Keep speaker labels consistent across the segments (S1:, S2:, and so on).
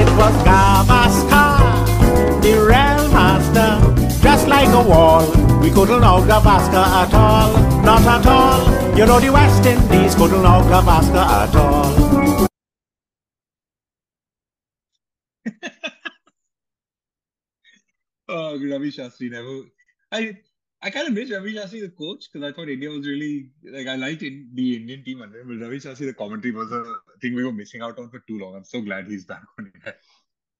S1: it was Gavaskar, the real master. Just like a wall, we couldn't know Gavaskar at all, not at all. You know the West Indies couldn't know Gavaskar at all.
S2: Oh, Ravi Shastri never. I I kind of miss Ravi Shastri the coach because I thought India was really like I liked in, the Indian team under him, but Ravi Shastri the commentary was a thing we were missing out on for too long. I'm so glad he's back on it.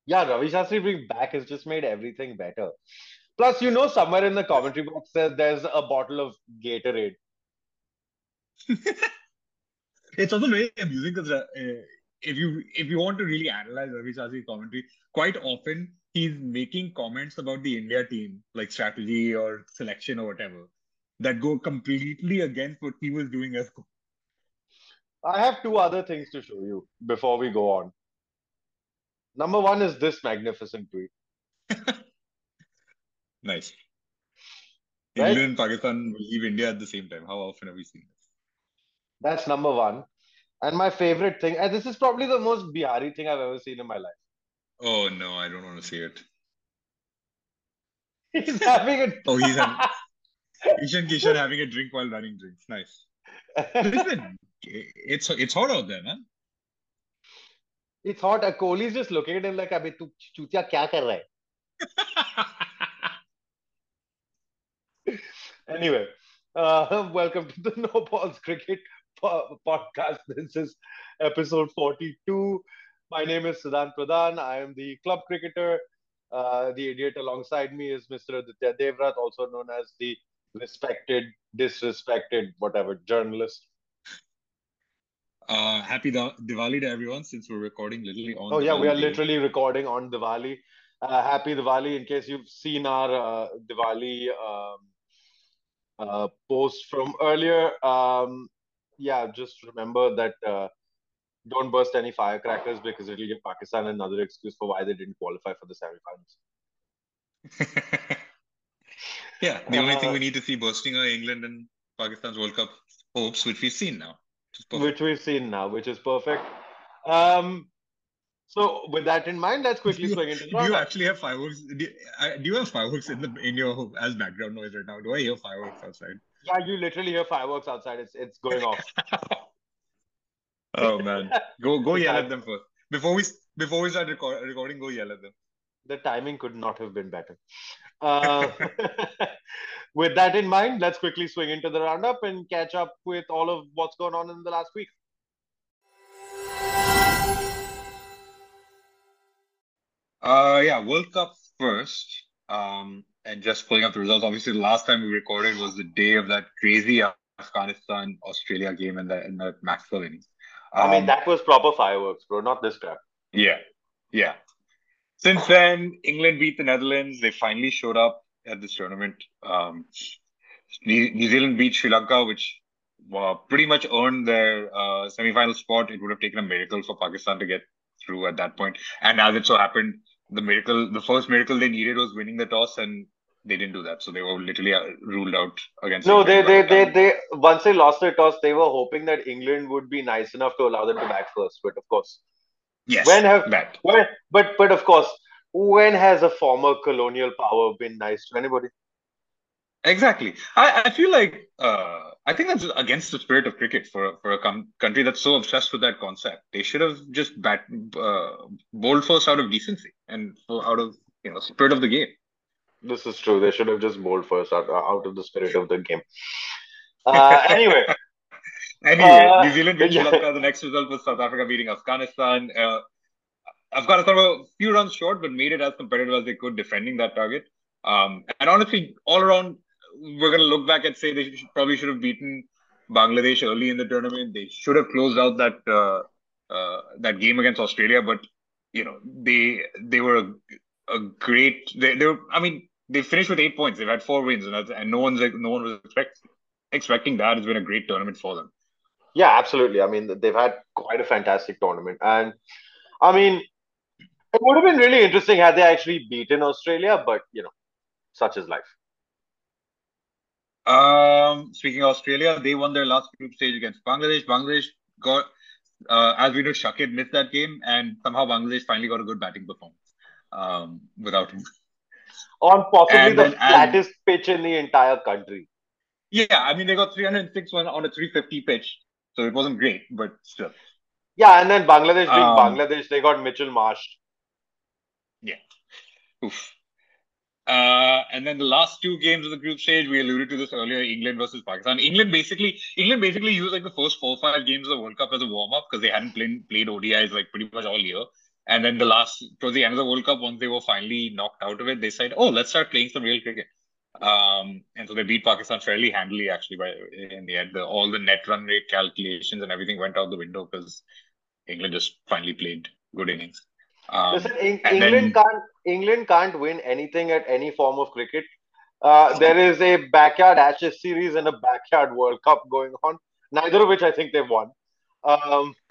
S3: Yeah, Ravi Shastri being back has just made everything better. Plus, you know, somewhere in the commentary box there, there's a bottle of Gatorade.
S2: it's also very amusing because uh, if you if you want to really analyze Ravi Shastri's commentary, quite often he's making comments about the India team, like strategy or selection or whatever, that go completely against what he was doing as coach.
S3: I have two other things to show you before we go on. Number one is this magnificent tweet.
S2: nice.
S3: Right?
S2: England and Pakistan will leave India at the same time. How often have we seen this?
S3: That's number one. And my favorite thing, and this is probably the most Bihari thing I've ever seen in my life.
S2: Oh no, I don't want to see it.
S3: He's having a
S2: Oh, he's having Ishan Kishan having a drink while running drinks. Nice. Listen, it's it's hot out there, man.
S3: It's hot. Uh, Kohli's just looking at him like, "Abhi tu chutiya kya kar raha hai?" Anyway, uh, welcome to the No Balls Cricket po- podcast. This is episode 42. My name is Siddhant Pradhan. I am the club cricketer. Uh, the idiot alongside me is Mr. Aditya Devrat, also known as the respected, disrespected, whatever journalist.
S2: Uh, happy Diwali to everyone since we're recording literally on.
S3: Oh yeah, we are literally recording on Diwali. Uh, happy Diwali! In case you've seen our uh, Diwali um, uh, post from earlier, um, yeah, just remember that uh, don't burst any firecrackers because it'll give Pakistan another excuse for why they didn't qualify for the semifinals.
S2: yeah, the only thing
S3: Uh,
S2: we need to see bursting are England and Pakistan's World Cup hopes, which we've seen now. Which
S3: which we've seen now, which is perfect. Um, so with that in mind, let's quickly swing into
S2: do you actually have fireworks? Do you, I- do you have fireworks in the in your as background noise right now? Do I hear fireworks outside?
S3: Yeah, you literally hear fireworks outside. It's it's going off.
S2: oh man, go go yell at them first before we before we start record, recording. Go yell at them.
S3: the timing could not have been better. Uh, with that in mind, let's quickly swing into the roundup and catch up with all of what's going on in the last week.
S2: Uh, yeah, World Cup first. Um, and just pulling up the results. Obviously, the last time we recorded was the day of that crazy Afghanistan Australia game and that and that Maxwell innings.
S3: I mean,
S2: Um,
S3: that was proper fireworks, bro, not this crap.
S2: Yeah, yeah. Since then, England beat the Netherlands. They finally showed up at this tournament. Um, New, Zealand beat Sri Lanka, which uh, pretty much earned their uh, semi-final spot. It would have taken a miracle for Pakistan to get through at that point. And as it so happened, the miracle, the first miracle they needed was winning the toss, and they didn't do that. So they were literally uh, ruled out against.
S3: No, they,
S2: England
S3: they,
S2: by the
S3: they, they, once they lost their toss, they were hoping that England would be nice enough to allow them to bat first. But of course,
S2: Yes,
S3: when have-
S2: that.
S3: when, but, but of course, when has a former colonial power been nice to anybody?
S2: Exactly. I, I feel like uh, I think that's against the spirit of cricket for for a com- country that's so obsessed with that concept. They should have just bat uh, bowled first out of decency and out of you know spirit of the game.
S3: This is true. They should have just bowled first out, out of the spirit of the game. Uh, anyway,
S2: Anyway,
S3: Uh,
S2: New Zealand beat Sri. Lanka. The next result was South Africa beating Afghanistan. Uh, Afghanistan were a few runs short, but made it as competitive as they could, defending that target. Um, and honestly, all around, we're going to look back and say they should, probably should have beaten Bangladesh early in the tournament. They should have closed out that uh, uh, that game against Australia, but you know they they were a, a great. They, they were. I mean, they finished with eight points. They've had four wins, and, and no one's no one was expect, expecting that. It's been a great tournament for them.
S3: yeah, absolutely. I mean, they've had quite a fantastic tournament. And I mean, it would have been really interesting had they actually beaten Australia, but you know, such is life.
S2: Um, speaking of Australia, they won their last group stage against Bangladesh. Bangladesh got uh, as we know, Shakib missed that game, and somehow Bangladesh finally got a good batting performance um, without him.
S3: On possibly
S2: And
S3: the
S2: then- and-
S3: flattest pitch in the entire country.
S2: Yeah, I mean they got 306 one on a 350 pitch, so it wasn't great, but still.
S3: Yeah, and then Bangladesh being
S2: Um,
S3: Bangladesh, they got Mitchell Marsh. Yeah.
S2: Oof. Uh, and then the last two games of the group stage, we alluded to this earlier: England versus Pakistan. England basically, England basically used like the first four five games of the World Cup as a warm up because they hadn't played played ODIs like pretty much all year. And then the last towards the end of the World Cup, once they were finally knocked out of it, they said, "Oh, let's start playing some real cricket." Um, and so they beat Pakistan fairly handily, actually. By in the end, the, all the net run rate calculations and everything went out the window because England just finally played good innings. Um,
S3: Listen,
S2: and
S3: England
S2: then-
S3: can't England can't win anything at any form of cricket. Uh, there is a backyard Ashes series and a backyard World Cup going on, neither of which I think they've won. Um,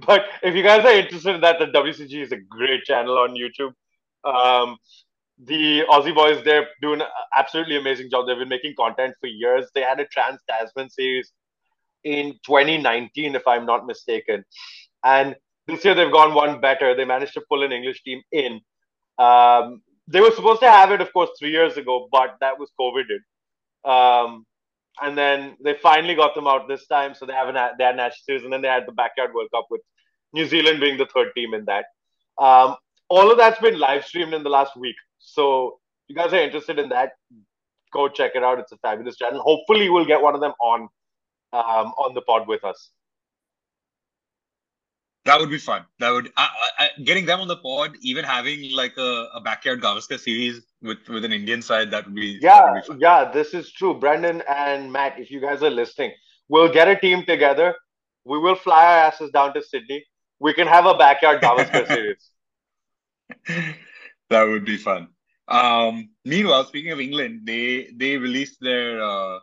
S3: but if you guys are interested in that, the WCG is a great channel on YouTube. Um, the Aussie boys, they're doing an absolutely amazing job. They've been making content for years. They had a Trans Tasman series in 2019, if I'm not mistaken. And this year they've gone one better. They managed to pull an English team in. Um, they were supposed to have it, of course, three years ago, but that was COVIDed. Um, and then they finally got them out this time. So they have an they had an Ashes series, and then they had the backyard World Cup with New Zealand being the third team in that. Um, all of that's been live streamed in the last week. So if you guys are interested in that, go check it out. It's a fabulous channel. Hopefully, we'll get one of them on um, on the pod with us.
S2: That would be fun. That would I, I, getting them on the pod, even having like a, a backyard Gavaskar series with with an Indian side. That would be
S3: Yeah,
S2: would be
S3: yeah, this is true. Brendan and Matt, if you guys are listening, we'll get a team together. We will fly our asses down to Sydney. We can have a backyard Gavaskar series.
S2: that would be fun. Um, meanwhile, speaking of England, they they released their uh,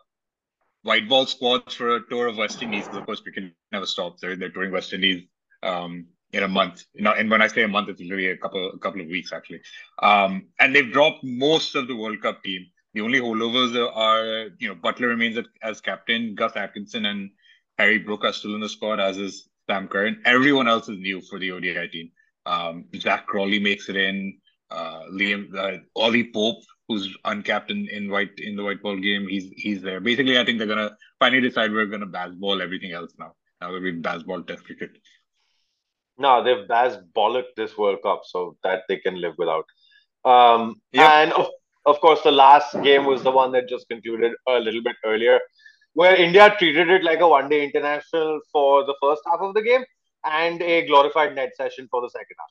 S2: white ball squads for a tour of West Indies. of course, we can never stop. They're they're touring West Indies um, in a month. You know, and when I say a month, it's literally a couple a couple of weeks actually. Um, and they've dropped most of the World Cup team. The only holdovers are, you know Buttler remains as, captain. Gus Atkinson and Harry Brook are still in the squad, as is Sam Curran. Everyone else is new for the ODI team. Um, Zak Crawley makes it in. Uh, Liam, uh, Ollie Pope, who's uncapped in, in white in the white ball game, he's he's there. Basically, I think they're gonna finally decide we're gonna Bazball everything else now. Now that we've Bazball test cricket.
S3: No, they've Baz bollocked this World Cup, so that they can live without. Um,
S2: Yep.
S3: And of, of course, the last game was the one that just concluded a little bit earlier, where India treated it like a one day international for the first half of the game and a glorified net session for the second half.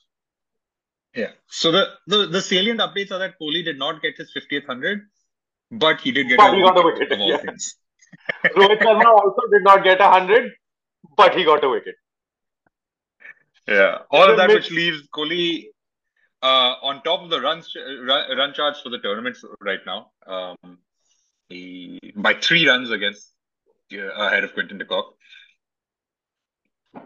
S2: Yeah. So the, the the salient updates are that Kohli did not get his 50th hundred, but he did get
S3: But
S2: a
S3: he got a
S2: wicket,
S3: wicket,
S2: of all
S3: yeah.
S2: things.
S3: Rohit Sharma also did not get a 100, but he got a wicket.
S2: Yeah, all of that, which leaves Kohli uh, on top of the runs run, run charge for the tournament right now. Um, he, by three runs against uh, ahead of Quinton de Kock.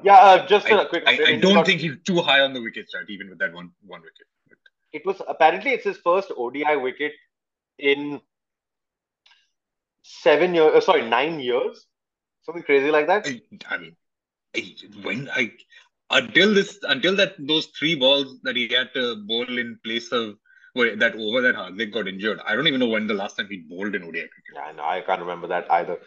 S3: Yeah, uh, just
S2: I,
S3: a quick
S2: I. I don't think he's too high on the wicket start, even with that one one wicket.
S3: it was apparently it's his first ODI wicket in seven years. Uh, sorry, nine years. Something crazy like that.
S2: I, I mean, when I until this until that those three balls that he had to bowl in place of well, that over that Hardik got injured. I don't even know when the last time he bowled in ODI cricket.
S3: Yeah, no, I can't remember that either.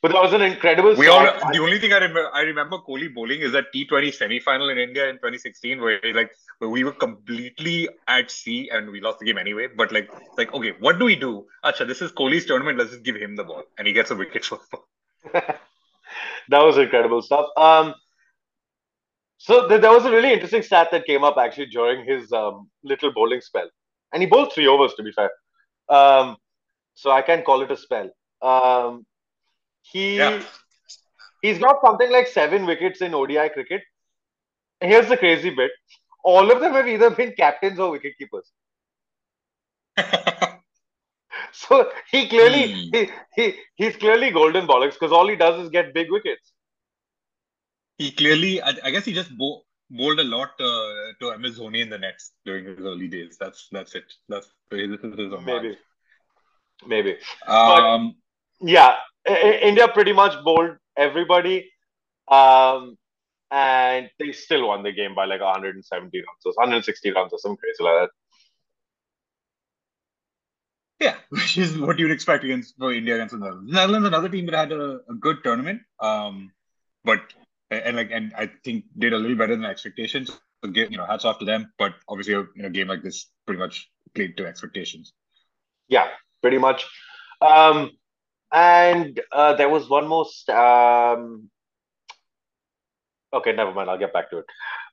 S3: But that was an incredible.
S2: We all the only thing I remember I remember Kohli bowling is that T20 semi-final in India in 2016 where he, like where we were completely at sea and we lost the game anyway. But like like okay, what do we do? Acha, this is Kohli's tournament. Let's just give him the ball and he gets a wicket for.
S3: that was incredible stuff. Um, so th- there was a really interesting stat that came up actually during his um, little bowling spell, and he bowled three overs to be fair. Um, so I can call it a spell. Um, he
S2: Yeah.
S3: he's got something like seven wickets in ODI cricket. Here's the crazy bit: all of them have either been captains or wicket keepers. So he clearly
S2: Hmm.
S3: he, he he's clearly golden bollocks because all he does is get big wickets.
S2: He clearly, I, I guess, he just bow, bowled a lot uh, to Dhoni in the nets during his early days. That's that's it. That's this is his homage.
S3: Maybe, maybe.
S2: Um,
S3: Yeah, I- I- India pretty much bowled everybody. Um, and they still won the game by like 170 runs or 160 runs or something crazy like that.
S2: Yeah, which is what you'd expect against for India against the Netherlands. Netherlands, another team that had a, a good tournament, um, but and like and I think did a little better than expectations. So, you know, hats off to them. But obviously, a you know, game like this pretty much played to expectations.
S3: Yeah, pretty much. Um, and uh, there was one more. St- um, okay, never mind. I'll get back to it.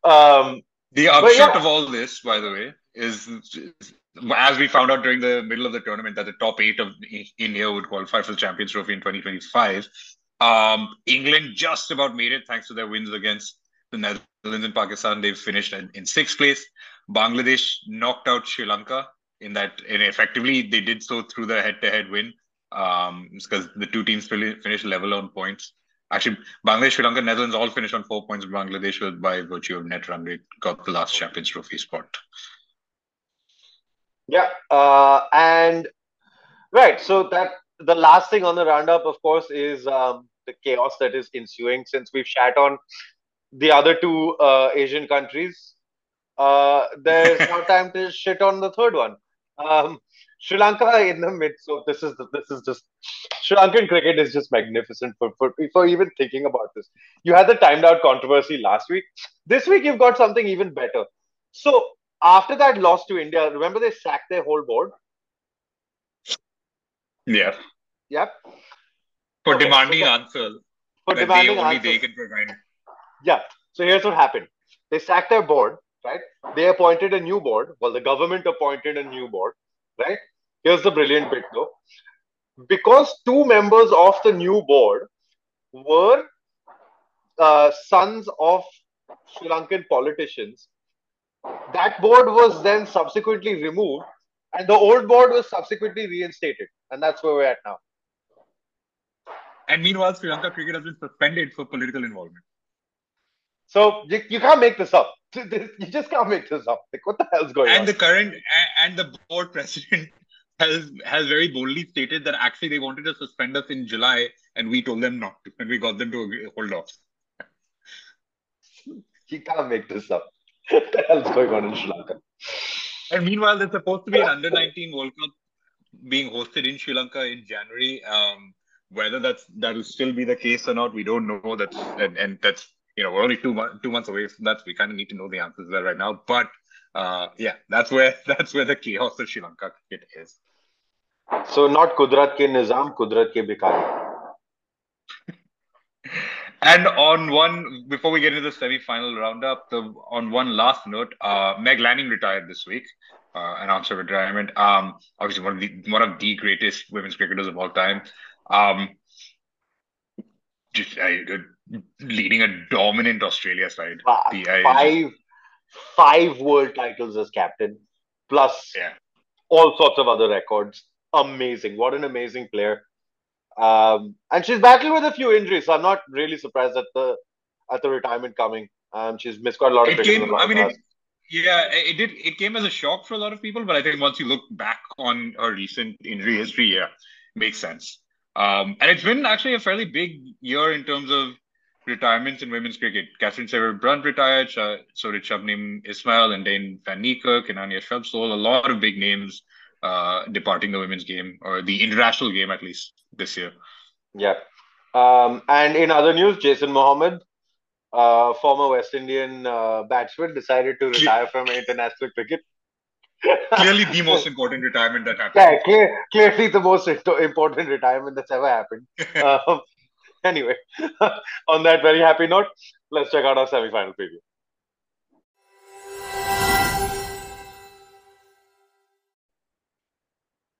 S3: Um,
S2: the upshot yeah. of all this, by the way, is, is, as we found out during the middle of the tournament that the top eight of India would qualify for the Champions Trophy in 2025. Um, England just about made it thanks to their wins against the Netherlands and Pakistan. They've finished in, in sixth place. Bangladesh knocked out Sri Lanka in that, and effectively they did so through the head-to-head win um, because the two teams finished level on points. Actually, Bangladesh, Sri Lanka, Netherlands all finished on four points. Bangladesh by virtue of net run rate got the last Champions Trophy spot.
S3: Yeah, uh, and right. So that the last thing on the roundup, of course, is um, the chaos that is ensuing since we've shat on the other two uh, Asian countries. Uh, there's no time to shit on the third one. Um, Sri Lanka in the midst of this is this is just Sri Lankan cricket is just magnificent for, for for even thinking about this. You had the timed out controversy last week. This week you've got something even better. So after that loss to India, remember they sacked their whole board.
S2: Yeah.
S3: Yep.
S2: For okay, demanding so, answers.
S3: For demanding answers. They can provide. Yeah. So here's what happened. They sacked their board, right? They appointed a new board. Well, the government appointed a new board, right? Here's the brilliant bit though. Because two members of the new board were uh, sons of Sri Lankan politicians, that board was then subsequently removed and the old board was subsequently reinstated. And that's where we're at now.
S2: And meanwhile, Sri Lanka cricket has been suspended for political involvement.
S3: So you, you can't make this up. You just can't make this up. Like, what the hell's going
S2: and
S3: on?
S2: And the current and the board president has has very boldly stated that actually they wanted to suspend us in July, and we told them not to, and we got them to hold off.
S3: You can't make this up. what the hell's going on in Sri Lanka?
S2: And meanwhile, there's supposed to be an under 19 World Cup being hosted in Sri Lanka in January. Um, whether that's that will still be the case or not, we don't know. That's and, and that's you know we're only two months two months away from that. So we kind of need to know the answers there right now. But uh, yeah, that's where that's where the chaos of Sri Lanka cricket is.
S3: So not Kudrat ke Nizam, Kudrat ke Bikari.
S2: And on one, before we get into the semi-final roundup, the, on one last note, uh, Meg Lanning retired this week, uh, announced her retirement. Um, obviously one of the one of the greatest women's cricketers of all time. Um, just uh, leading a dominant Australia side.
S3: the, uh, five, five world titles as captain, plus
S2: yeah.
S3: all sorts of other records. Amazing! What an amazing player. Um, and she's battling with a few injuries, so I'm not really surprised at the at the retirement coming. Um, she's missed quite a lot of.
S2: It came, I mean, it, yeah, it did. It came as a shock for a lot of people, but I think once you look back on her recent injury history, yeah, makes sense. Um, and it's been actually a fairly big year in terms of retirements in women's cricket. Katherine Sciver-Brunt retired, so did Shabnim Ismail and Dane Van Niekerk and Anya Shrubsole. A lot of big names uh, departing the women's game or the international game at least this year.
S3: Yeah. Um, and in other news, Jason Mohammed, uh, former West Indian uh, batsman, decided to retire from international cricket.
S2: Clearly, the most important retirement that happened.
S3: Yeah, clear, clearly the most important retirement that's ever happened. um, anyway, on that very happy note, let's check out our semi-final preview.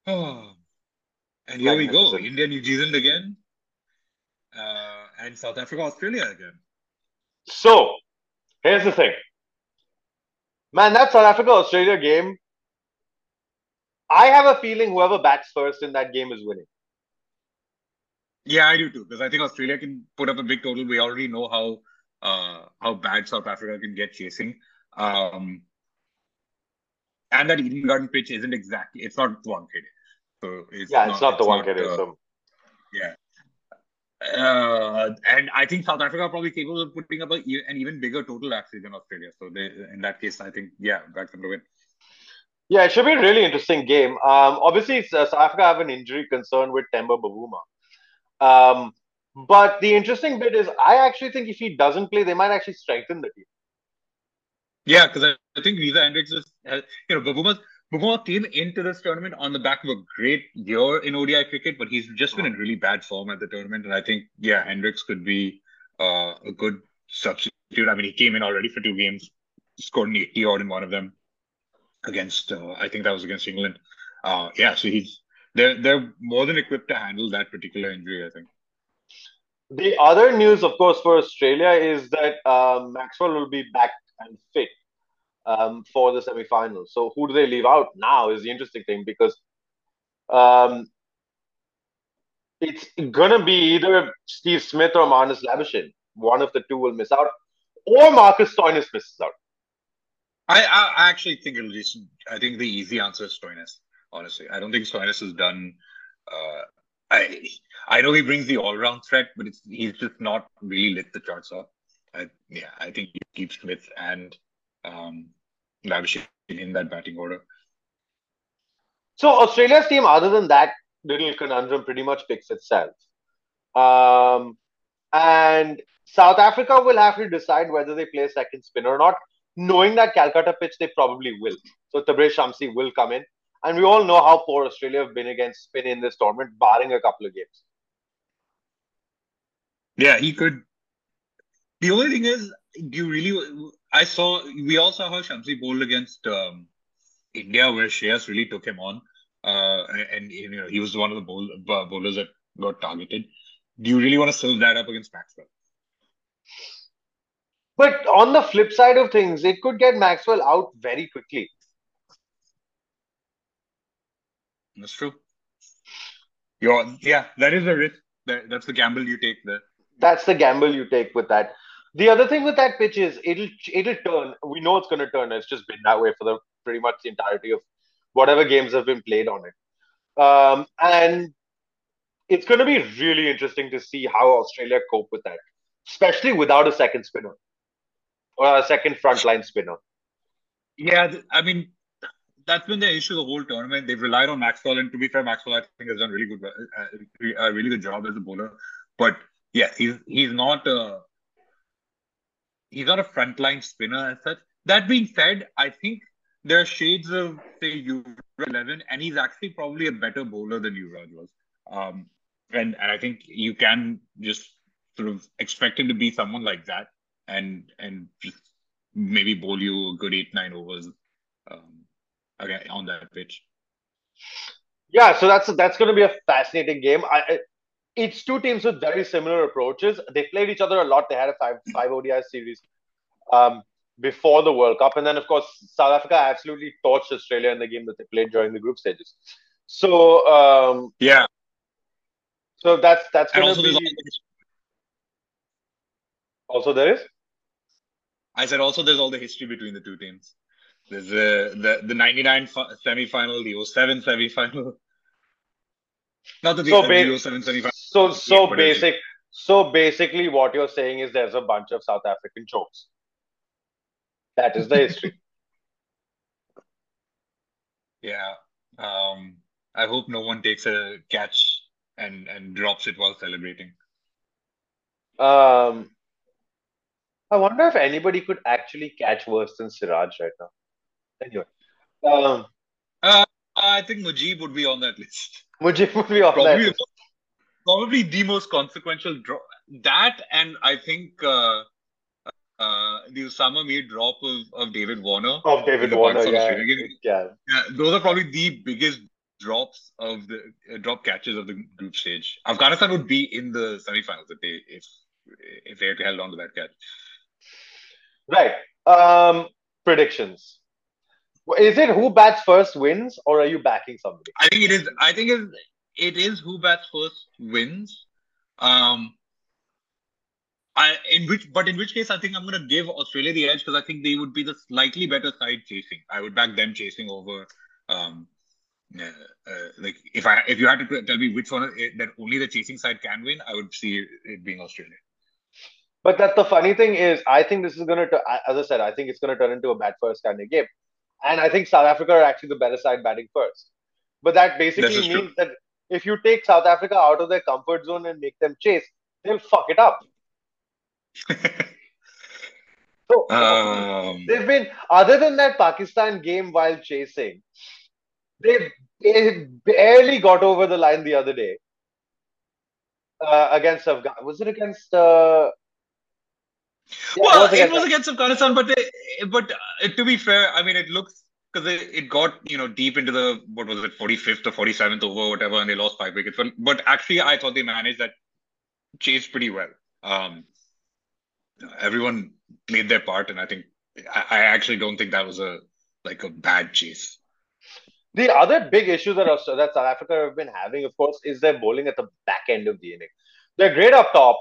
S2: Oh. And here we go. India, New Zealand again. Uh, and South Africa, Australia again.
S3: So, here's the thing. Man, that South Africa Australia game, I have a feeling whoever bats first in that game is winning.
S2: Yeah, I do too, because I think Australia can put up a big total. We already know how uh, how bad South Africa can get chasing. Um, and that Eden Garden pitch isn't exactly, it's not one So
S3: it's yeah, not, it's not the one
S2: uh,
S3: so
S2: yeah. Uh, and I think South Africa are probably capable of putting up a, an even bigger total actually than Australia. So they, in that case, I think yeah, them to win.
S3: Yeah, it should be a really interesting game. Um, obviously, uh, South Africa have an injury concern with Temba Bavuma. Um, but the interesting bit is, I actually think if he doesn't play, they might actually strengthen the team.
S2: Yeah, because I, I, think Reza Hendricks is, you know, Bavuma's Bavuma came into this tournament on the back of a great year in ODI cricket, but he's just been in really bad form at the tournament. And I think, yeah, Hendricks could be uh, a good substitute. I mean, he came in already for two games, scored an 80 odd in one of them against, uh, I think that was against England. Uh, yeah, so he's they're they're more than equipped to handle that particular injury. I think.
S3: The other news, of course, for Australia is that uh, Maxwell will be back and fit um, for the semi-finals. So who do they leave out now is the interesting thing because um, it's gonna be either Steve Smith or Marnus Labuschagne. One of the two will miss out, or Marcus Stoinis misses out.
S2: I, I actually think it'll just. I think the easy answer is Stoinis. Honestly, I don't think Stoinis has done. Uh, I I know he brings the all round threat, but it's he's just not really lit the charts up. I, yeah, I think he keeps Smith and um, in that batting order.
S3: So Australia's team, other than that little conundrum, pretty much picks itself. Um, and South Africa will have to decide whether they play second spin or not. Knowing that Calcutta pitch, they probably will. So Tabraiz Shamsi will come in. And we all know how poor Australia have been against spin in this tournament, barring a couple of games.
S2: Yeah, he could. The only thing is, do you really? I saw we all saw how Shamsi bowled against um, India, where Shreyas really took him on, uh, and, and, you know he was one of the bowl, bowlers that got targeted. Do you really want to serve that up against Maxwell?
S3: But on the flip side of things, it could get Maxwell out very quickly.
S2: That's true. You're, yeah, that is a risk. That, that's the gamble you take there.
S3: That's the gamble you take with that. The other thing with that pitch is it'll it'll turn. We know it's going to turn. It's just been that way for the pretty much the entirety of whatever games have been played on it. Um, and it's going to be really interesting to see how Australia cope with that, especially without a second spinner or a second frontline spinner.
S2: Yeah, I mean that's been the issue the whole tournament. They've relied on Maxwell, and to be fair, Maxwell I think has done really good, uh, a really good job as a bowler. But yeah, he's he's not a he's not a frontline spinner as such. That being said, I think there are shades of say Yuvraj 11, and he's actually probably a better bowler than Yuvraj was. Um, and and I think you can just sort of expect him to be someone like that, and and maybe bowl you a good eight nine overs um, again on that pitch.
S3: Yeah, so that's that's going to be a fascinating game. I, it's two teams with very similar approaches. They played each other a lot. They had a five five ODI series um, before the World Cup, and then of course South Africa absolutely torched Australia in the game that they played during the group stages. So um,
S2: yeah,
S3: so that's that's going to be. Also, there is.
S2: I said also there's all the history between the two teams. There's the the the '99 semi final, the 07 semifinal. Not the,
S3: so
S2: ba- 07 semi final.
S3: So so basic. So basically, what you're saying is there's a bunch of South African jokes. That is the history.
S2: yeah. Um, I hope no one takes a catch and and drops it while celebrating.
S3: Um, I wonder if anybody could actually catch worse than Siraj right now. Anyway, um,
S2: uh, I think Mujib would be on that list.
S3: Mujib would be on
S2: probably,
S3: that.
S2: Probably the most consequential drop. That and I think uh, uh, the Usama Mir drop of, of David Warner.
S3: Of David Warner, yeah.
S2: yeah. yeah. Those are probably the biggest drops of the uh, drop catches of the group stage. Afghanistan would be in the semifinals if they if if they had held on to that catch.
S3: Right. Um, predictions. Is it who bats first wins, or are you backing somebody?
S2: I think it is. I think it, it is who bats first wins. Um, I in which, but in which case, I think I'm going to give Australia the edge because I think they would be the slightly better side chasing. I would back them chasing over um, uh, uh, like if I if you had to tell me which one that only the chasing side can win, I would see it being Australia.
S3: But that the funny thing is, I think this is going to, as I said, I think it's going to turn into a bat first kind of game, and I think South Africa are actually the better side batting first. But that basically means true. that if you take South Africa out of their comfort zone and make them chase, they'll fuck it up. so um... they've been, other than that Pakistan game while chasing, they, they barely got over the line the other day uh, against Afghanistan. Was it against? Uh...
S2: Yeah, well, it was, against, Afghanistan, but they, but uh, to be fair, I mean, it looks because it, it got you know deep into the what was it 45th or 47th over or whatever and they lost five wickets but, but actually i thought they managed that chase pretty well um everyone played their part and i think I, I actually don't think that was a like a bad chase
S3: the other big issue that, that South Africa have been having, of course, is their bowling at the back end of the inning. They're great up top.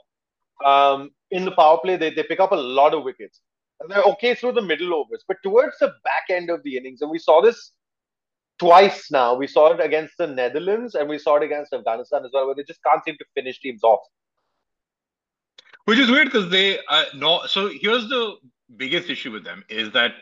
S3: Um, in the power play, they, they pick up a lot of wickets they're okay through the middle overs, but towards the back end of the innings, and we saw this twice now. We saw it against the Netherlands and we saw it against Afghanistan as well, where they just can't seem to finish teams off.
S2: Which is weird because they uh, no. So here's the biggest issue with them is that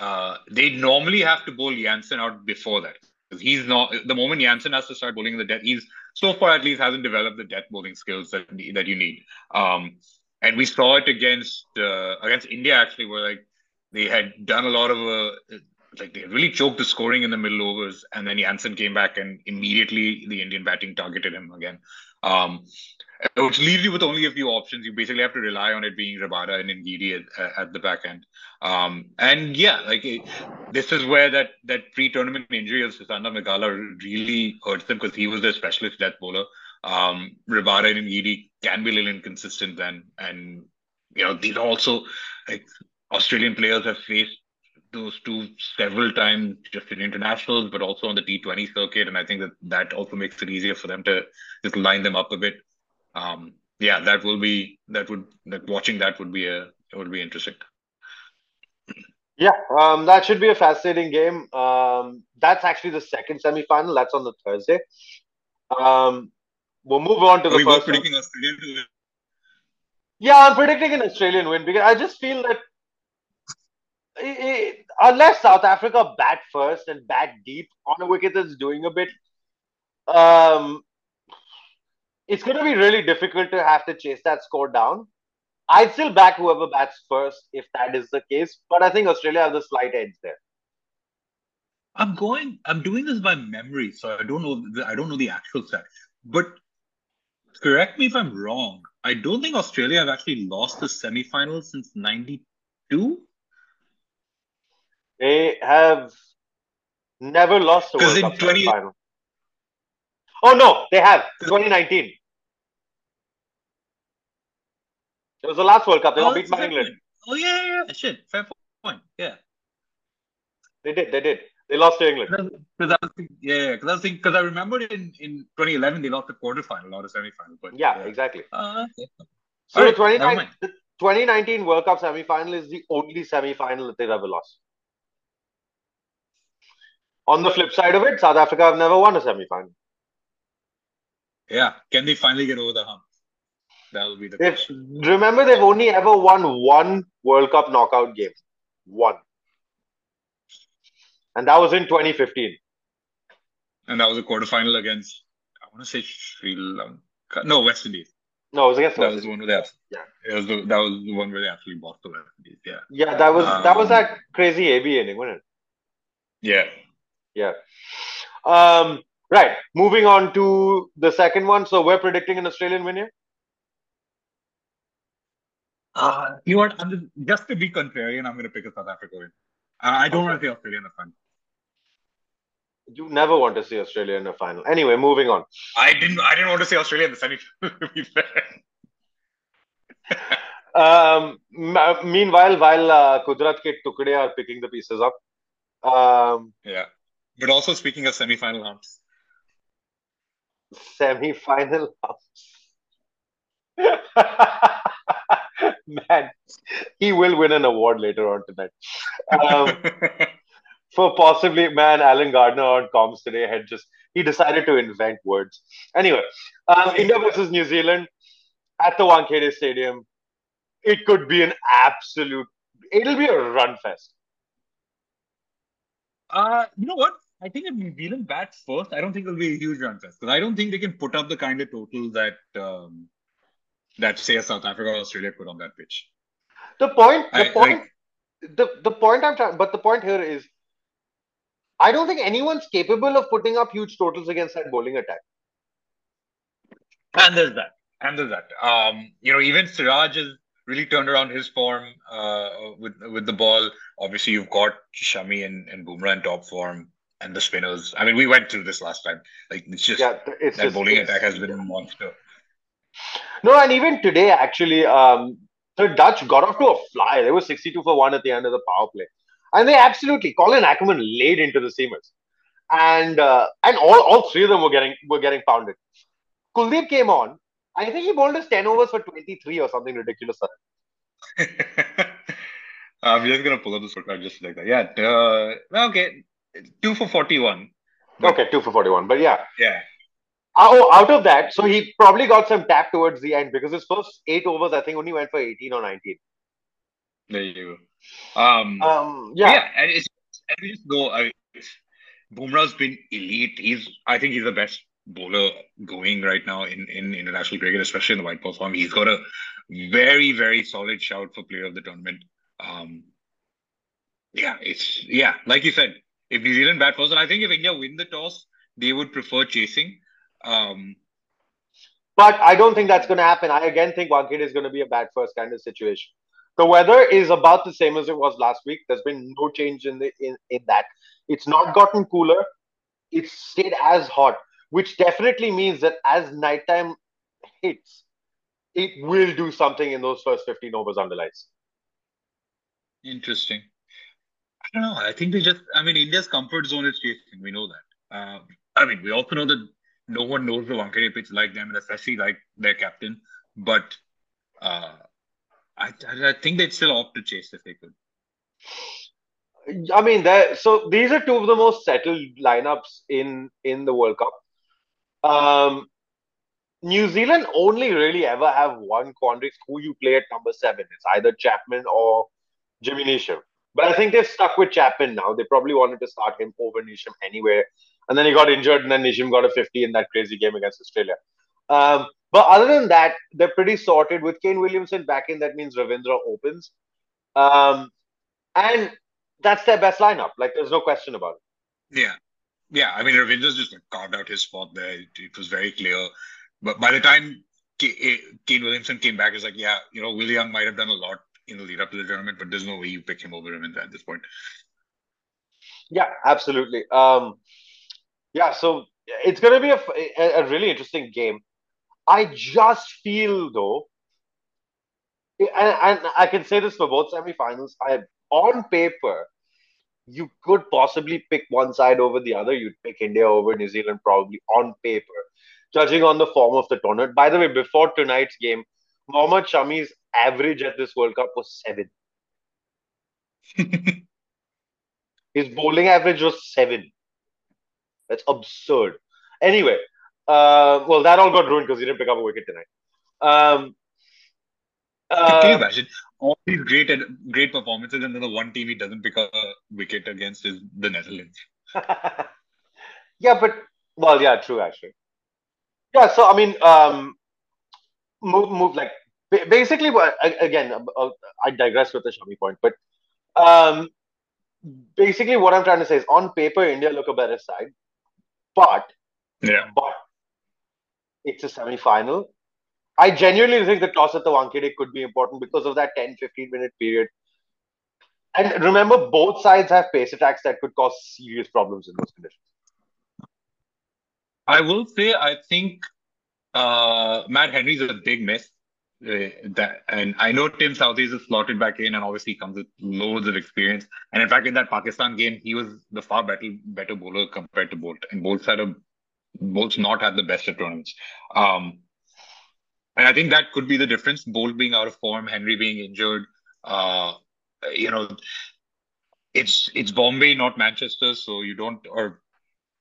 S2: uh, they normally have to bowl Jansen out before that. He's not the moment Jansen has to start bowling the death, he's so far at least hasn't developed the death bowling skills that that you need. Um, and we saw it against uh, against India actually, where like they had done a lot of uh, like they really choked the scoring in the middle overs, and then Jansen came back and immediately the Indian batting targeted him again. Um, which leaves you with only a few options. You basically have to rely on it being Rabada and Ngidi at, at the back end. Um, and yeah, like this is where that that pre-tournament injury of Sisanda Magala really hurts them because he was their specialist death bowler. Um, Rabada and Ngidi can be a little inconsistent then. And, you know, these also, like, Australian players have faced those two several times just in internationals, but also on the T20 circuit. And I think that that also makes it easier for them to just line them up a bit. Um, yeah, that will be, that would, that watching that would be a, it would be interesting.
S3: Yeah, um, that should be a fascinating game. Um, that's actually the second semi-final. That's on the Thursday. Um, We'll move on to the
S2: we
S3: first.
S2: predicting one. Australian win.
S3: Yeah, I'm predicting an Australian win because I just feel that it, it, unless South Africa bat first and bat deep on a wicket that's doing a bit, um, it's going to be really difficult to have to chase that score down. I'd still back whoever bats first if that is the case, but I think Australia have the slight edge there.
S2: I'm going. I'm doing this by memory, so I don't know. The, I don't know the actual set, but correct me if I'm wrong. I don't think Australia have actually lost the semi-final since '92.
S3: They have never lost the World Cup 20... final. Oh no, they have 2019. It was the last World Cup. They oh, got beat by England.
S2: Point. Oh yeah, yeah, yeah, shit. Fair point. Yeah.
S3: They did. They did. They lost to England.
S2: Because I was thinking, yeah, because I was thinking, because I remember in, in 2011 they lost the quarterfinal, not a semifinal. But
S3: yeah, yeah. exactly.
S2: Uh, okay.
S3: So right, 2019, the 2019 World Cup semifinal is the only semifinal that they've ever lost. On the flip side of it, South Africa have never won a semifinal.
S2: Yeah, can they finally get over the hump? That will be the
S3: they've, question. Remember, they've only ever won one World Cup knockout game. One and that was in 2015.
S2: And that was a quarterfinal against I want to say Sri Lanka. No, West Indies.
S3: No, it was against.
S2: That was the one where they actually, yeah. It was the, that was the one where they actually lost the West Indies. Yeah.
S3: Yeah, that was um, that was that crazy AB inning, wasn't it?
S2: Yeah.
S3: Yeah. Um. Right. Moving on to the second one. So we're predicting an Australian win here.
S2: Uh, you know what? I'm just, just to be contrarian, I'm going to pick a South Africa win. Uh, I don't okay. want to see Australia in the.
S3: You never want to see Australia in the final. Anyway, moving on.
S2: I didn't. I didn't want to see Australia in the semi.
S3: um, meanwhile, while uh, Kudrat ke tukde are picking the pieces up. Um,
S2: yeah, but also speaking of semi-final humps.
S3: Semi-final humps. Man, he will win an award later on tonight. Um, for possibly man Alan Gardner on comms today had just he decided to invent words. Anyway, um, India versus New Zealand at the Wankhede Stadium. It could be an absolute. It'll be a run fest.
S2: Uh, you know what? I think if New Zealand bats first, I don't think it'll be a huge run fest because I don't think they can put up the kind of total that um, that say South Africa or Australia put on that pitch.
S3: The point, the
S2: I-
S3: point,
S2: like-
S3: the the point I'm trying, but the point here is, I don't think anyone's capable of putting up huge totals against that bowling attack.
S2: And there's that. And there's that. Um, you know, even Siraj has really turned around his form uh, with with the ball. Obviously, you've got Shami and, and Bumrah in top form and the spinners. I mean, we went through this last time. Like, it's just
S3: Yeah, it's
S2: that
S3: just
S2: bowling attack has been a monster.
S3: No, and even today, actually, um, the Dutch got off to a fly. They were 62 for one at the end of the power play. And they absolutely, Colin Ackermann laid into the seamers. And uh, and all, all three of them were getting were getting pounded. Kuldeep came on. I think he bowled us 10 overs for 23 or something ridiculous.
S2: I'm just gonna pull up the scorecard just like that. Yeah. Uh, okay. Two for forty-one. But-
S3: Okay, two for 41. But yeah.
S2: Yeah.
S3: Oh, out of that, so he probably got some tap towards the end because his first eight overs, I think, only went for 18 or 19.
S2: There you go. Um,
S3: Um,
S2: yeah.
S3: yeah.
S2: and it's and we just go. I, Bumrah's been elite. He's I think he's the best bowler going right now in, in international cricket, especially in the white ball form. He's got a very very solid shout for player of the tournament. Um, yeah, it's yeah, like you said, if New Zealand bat first, and I think if India win the toss, they would prefer chasing. Um,
S3: But I don't think that's going to happen. I again think Wankhede is going to be a bad first kind of situation. The weather is about the same as it was last week. There's been no change in the in, in that. It's not gotten cooler. It's stayed as hot, which definitely means that as nighttime hits, it will do something in those first 15 overs under lights.
S2: Interesting. I don't know. I think they just, I mean, India's comfort zone is chasing. We know that. Um, I mean, we also know that no one knows the Wankhede pitch like them, and especially like their captain. But uh, I, I, think they'd still opt to chase if they could.
S3: I mean, there. So these are two of the most settled lineups in in the World Cup. Um, New Zealand only really ever have one quandary: who you play at number seven. It's either Chapman or Jimmy Neesham. But I think they've stuck with Chapman now. They probably wanted to start him over Neesham anyway, and then he got injured, and then Neesham got a fifty in that crazy game against Australia. Um, but other than that, they're pretty sorted. With Kane Williamson back in, that means Ravindra opens. Um, and that's their best lineup. Like, there's no question about it.
S2: Yeah. Yeah. I mean, Ravindra's just like, carved out his spot there. It, it was very clear. But by the time K- Kane Williamson came back, it's like, yeah, you know, Will Young might have done a lot in the lead up to the tournament, but there's no way you pick him over Ravindra at this point.
S3: Yeah, absolutely. Um, yeah, so it's going to be a, a, a really interesting game. I just feel though, and, and I can say this for both semifinals. I on paper, you could possibly pick one side over the other. You'd pick India over New Zealand probably on paper, judging on the form of the tournament. By the way, before tonight's game, Mohammad Shami's average at this World Cup was seven. His bowling average was seven. That's absurd. Anyway, uh, well, that all got ruined because he didn't pick up a wicket tonight. Um,
S2: Can you
S3: uh,
S2: imagine all these great great performances, and then the one team he doesn't pick up a wicket against is the Netherlands.
S3: yeah, but well, yeah, true actually. Yeah, so I mean, um, move, move like basically. what- Again, uh, I digress with the Shami point, but um, basically, what I'm trying to say is, on paper, India look a better side, but
S2: Yeah.
S3: but it's a semi-final. I genuinely think the toss at the Wankhede could be important because of that 10 15 minute period. And remember, both sides have pace attacks that could cause serious problems in those conditions.
S2: I will say I think uh, Matt Henry's a big miss. Uh, that and I know Tim Southee is slotted back in and obviously comes with loads of experience. And in fact, in that Pakistan game, he was the far better better bowler compared to Boult. And Boult's had a Boult's not had the best of tournaments. Um, and I think that could be the difference. Boult being out of form, Henry being injured. Uh, you know, it's it's Bombay, not Manchester, so you don't or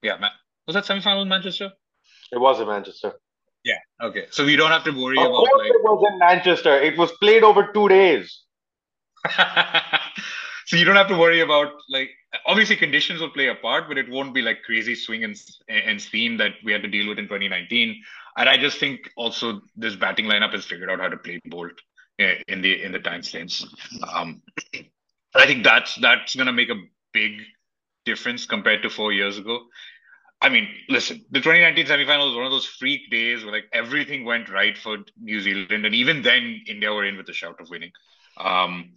S2: yeah, man. Was that semi-final in Manchester?
S3: It was in Manchester.
S2: Yeah. Okay. So we don't have to worry
S3: Of
S2: about
S3: course,
S2: like
S3: it was in Manchester. It was played over two days.
S2: so you don't have to worry about like obviously conditions will play a part, but it won't be like crazy swing and and steam that we had to deal with in 2019. And I just think also this batting lineup has figured out how to play Boult eh, in the in the time frames. Um, I think that's that's gonna make a big difference compared to four years ago. I mean, listen, the 2019 semifinal was one of those freak days where like everything went right for New Zealand, and even then India were in with a shout of winning. Um,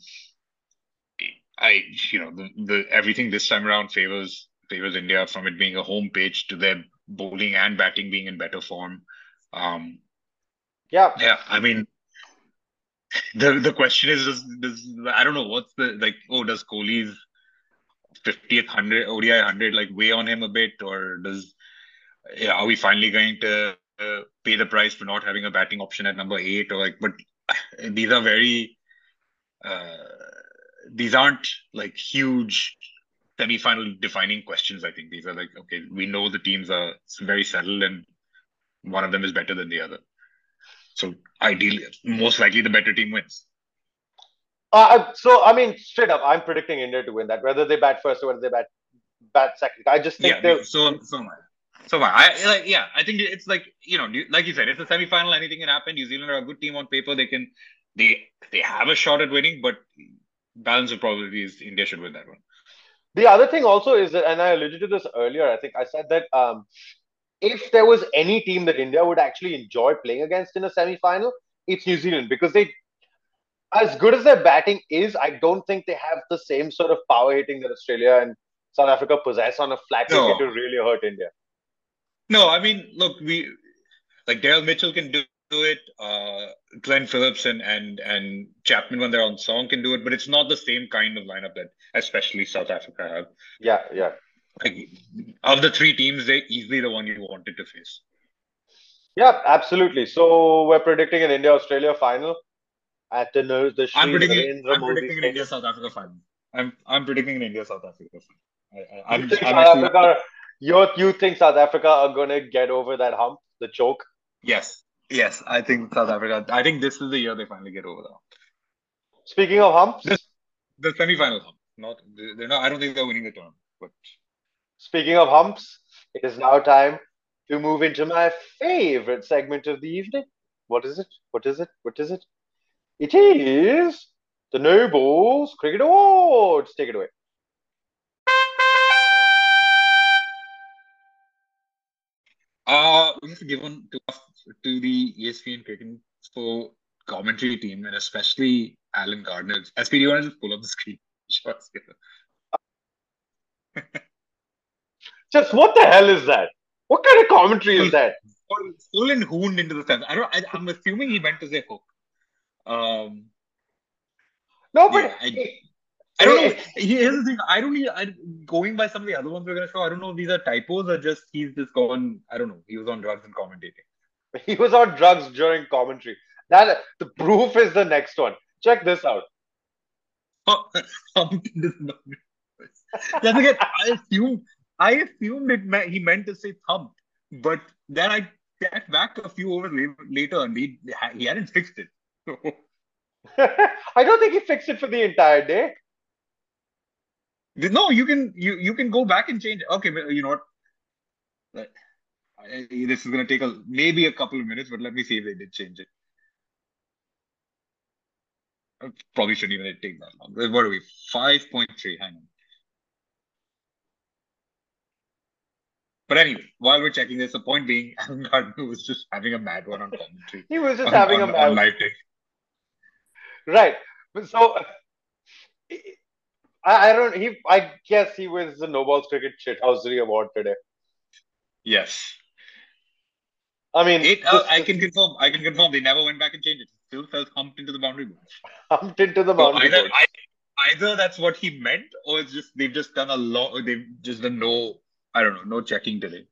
S2: I, you know, the, the everything this time around favors favors India from it being a home pitch to their bowling and batting being in better form. Um,
S3: Yeah.
S2: yeah, I mean, the the question is, does, does I don't know what's the like? Oh, does Kohli's fiftieth hundred ODI hundred like weigh on him a bit, or does yeah, are we finally going to uh, pay the price for not having a batting option at number eight, or like? But these are very uh, these aren't like huge semi-final defining questions. I think these are like okay, we know the teams are very settled, and one of them is better than the other. So ideally, most likely the better team wins.
S3: Uh, so I mean, straight up, I'm predicting India to win that. Whether they bat first or whether they bat bat second, I just think
S2: Yeah,
S3: they'll.
S2: so so am I. So am I. I like yeah, I think it's like you know, like you said, it's a semi-final. Anything can happen. New Zealand are a good team on paper. They can they they have a shot at winning, but balance of probabilities, India should win that one.
S3: The other thing also is that, and I alluded to this earlier. I think I said that um, if there was any team that India would actually enjoy playing against in a semi-final, it's New Zealand because they, as good as their batting is, I don't think they have the same sort of power hitting that Australia and South Africa possess on a flat
S2: No.
S3: to really hurt India.
S2: No, I mean, look, we like Daryl Mitchell can do, do it. Uh, Glenn Phillips and and and Chapman when they're on song can do it, but it's not the same kind of lineup that especially South Africa have.
S3: Yeah, yeah.
S2: Like of the three teams, they're easily the one you wanted to face.
S3: Yeah, absolutely. So we're predicting an India-Australia final at the Ner- the
S2: I'm predicting. I'm predicting an India South Africa final. I'm I'm predicting an India South Africa final. I, I,
S3: You think
S2: I'm
S3: South
S2: actually
S3: Africa, you you think South Africa are gonna get over that hump, the choke?
S2: yes yes. I think South Africa. I think this is the year they finally get over that.
S3: Speaking of humps,
S2: This the semi-final hump. Not they're not. I don't think they're winning the tournament, but
S3: speaking of humps, it is now time to move into my favorite segment of the evening. What is it? What is it? What is it? It is the No Balls Cricket Awards. Take it away.
S2: Uh, we have to give one to the ESPN Cricket for commentary team and especially Alan Gardner. SP, do you want to just pull up the screen? here?
S3: Just what the hell is that? What kind of commentary is that?
S2: Full, and hooned into the fence. I don't. I, I'm assuming he meant to say hook. Um,
S3: No, but
S2: yeah, I, I don't know. Here's the thing. I don't need. I, going by some of the other ones we're gonna show. I don't know if these are typos or just he's just gone. I don't know. He was on drugs and commentating.
S3: he was on drugs during commentary. That the proof is the next one. Check this out.
S2: Humped is again, I assumed I assumed it meant he meant to say thumped, but then I checked back a few overs la- later and he he hadn't fixed it.
S3: I don't think he fixed it for the entire day.
S2: no, you can you you can go back and change. it. Okay, you know what? I- This is gonna take a maybe a couple of minutes, but let me see if they did change it. I Probably shouldn't even take that long. Uh, what are we? Five point three. Hang on. But anyway, while we're checking this, the point being, Alan Gardner was just having a mad one on commentary.
S3: He was just
S2: on,
S3: having
S2: on,
S3: a
S2: on
S3: mad
S2: live take.
S3: right. So uh, I, I don't. He. I guess he was the No Balls Cricket Shithousery Award today.
S2: Yes.
S3: I mean,
S2: It, uh, I can confirm. I can confirm. They never went back and changed it. Still felt humped into the boundary board.
S3: humped into the
S2: So
S3: boundary.
S2: either,
S3: board.
S2: I, either that's what he meant, or it's just they've just done a lot. They've just done no. I don't know. No checking today.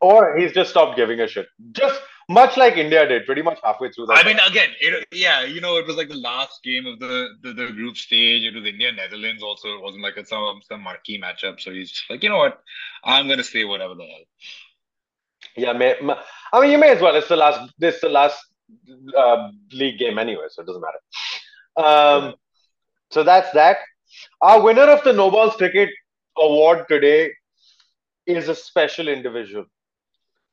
S3: Or he's just stopped giving a shit. Just much like India did, pretty much halfway through that.
S2: I mean, again, it, yeah, you know, it was like the last game of the, the, the group stage. It was India Netherlands. Also, it wasn't like a, some some marquee matchup. So he's just like, you know what, I'm gonna say whatever the hell.
S3: Yeah, may, I mean, you may as well. It's the last. This the last uh, league game anyway, so it doesn't matter. Um, so that's that. Our winner of the No Balls Cricket Award today is a special individual,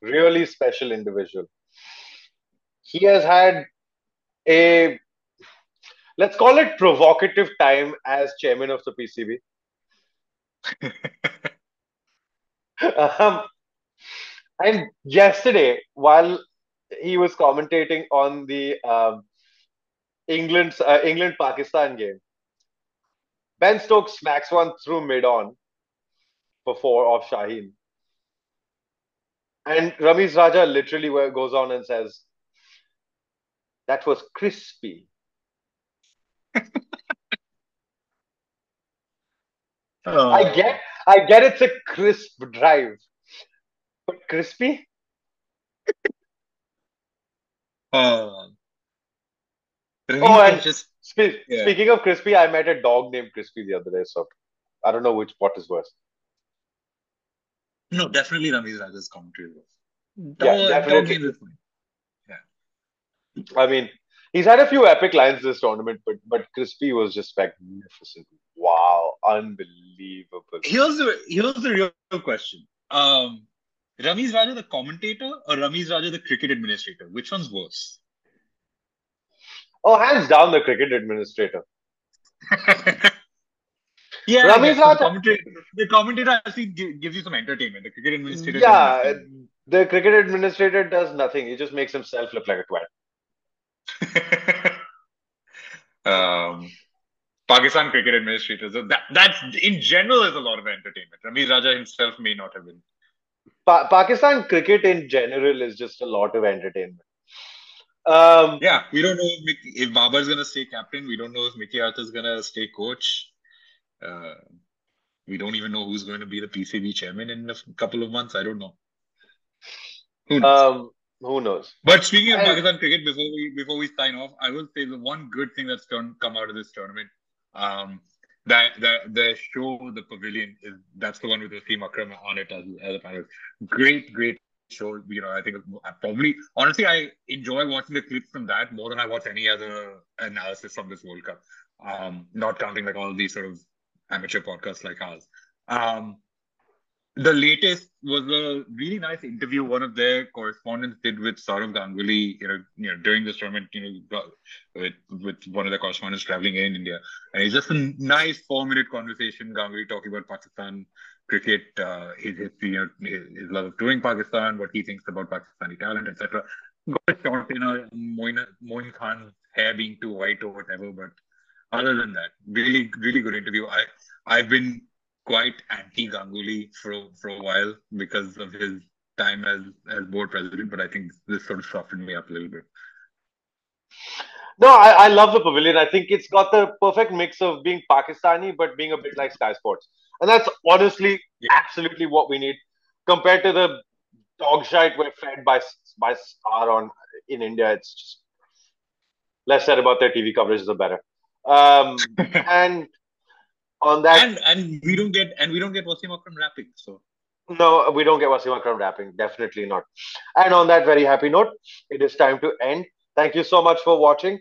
S3: really special individual. He has had a let's call it provocative time as chairman of the PCB. um, and yesterday, while he was commentating on the um, England uh, England Pakistan game, Ben Stokes smacks one through mid on for four off Shaheen. And Ramiz Raja literally goes on and says, That was crispy. oh. I get I get it's a crisp drive. But crispy?
S2: uh,
S3: oh, and just spe- yeah. speaking of crispy, I met a dog named Crispy the other day, so I don't know which what is worse.
S2: No, definitely Ramiz Raja's commentary
S3: was. Yeah, definitely. Yeah. I mean, he's had a few epic lines this tournament, but but Crispy was just magnificent. Wow, unbelievable.
S2: Here's the here's the real question. Um, Ramiz Raja the commentator or Ramiz Raja the cricket administrator? Which one's worse?
S3: Oh, hands down the cricket administrator.
S2: yeah, Ramiz Raja. The commentator, the commentator actually gives you some entertainment. The cricket administrator.
S3: Yeah, the cricket administrator does nothing. He just makes himself look like a
S2: twat. um, Pakistan cricket administrator. So that that's in general is a lot of entertainment. Ramiz Raja himself may not have been
S3: pa- Pakistan cricket in general is just a lot of entertainment. Um,
S2: yeah, we don't know if, Mickey, if Babar's gonna stay captain. We don't know if Mickey Arthur's gonna stay coach. Uh, we don't even know who's going to be the PCB chairman in a couple of months. I don't know.
S3: Who knows? Um, who knows?
S2: But speaking of I, Pakistan cricket, before we before we sign off, I will say the one good thing that's turned, come out of this tournament. Um, that the the show, the pavilion is that's the one with Wasim Akram on it as, as a panel. Great, great show. You know, I think probably honestly, I enjoy watching the clips from that more than I watch any other analysis from this World Cup. Um, not counting like all these sort of amateur podcasts like ours. Um, the latest was a really nice interview one of their correspondents did with Sourav Ganguly, you know, you know, during this tournament, you know, with with one of the correspondents traveling in India. And it's just a nice four minute conversation, Ganguly talking about Pakistan cricket, uh, his history, you know, his, love of touring Pakistan, what he thinks about Pakistani talent, etc. Got shot in a Moin, Moin Khan's hair being too white or whatever, but other than that, really, really good interview. I I've been quite anti Ganguly for for a while because of his time as as board president, but I think this sort of softened me up a little bit.
S3: No, I, I love the pavilion. I think it's got the perfect mix of being Pakistani but being a bit like Sky Sports, and that's honestly yeah. absolutely what we need compared to the dog shite we're fed by by Star on in India. It's just less said about their TV coverage, the better. Um, and on that.
S2: And and we don't get and we don't get Wasim Akram rapping. So
S3: no, we don't get Wasim Akram rapping. Definitely not. And on that very happy note, it is time to end. Thank you so much for watching.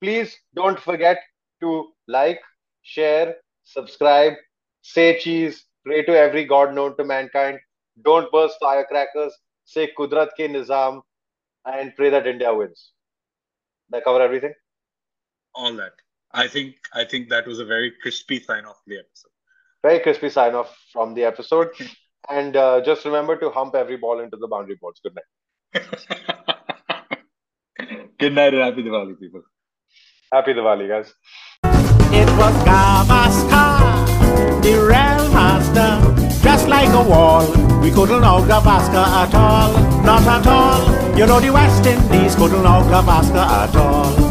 S3: Please don't forget to like, share, subscribe, say cheese, pray to every god known to mankind. Don't burst firecrackers. Say Kudrat ke Nizam and pray that India wins. Did I cover everything?
S2: All that. I think I think that was a very crispy sign off the episode.
S3: Very crispy sign off from the episode. and uh, just remember to hump every ball into the boundary boards. Good night.
S2: Good night and happy Diwali, people.
S3: Happy Diwali, guys.
S1: It was Gavaskar, the real master, just like a wall. We couldn't know Gavaskar at all, not at all. You know the West Indies couldn't know Gavaskar at all.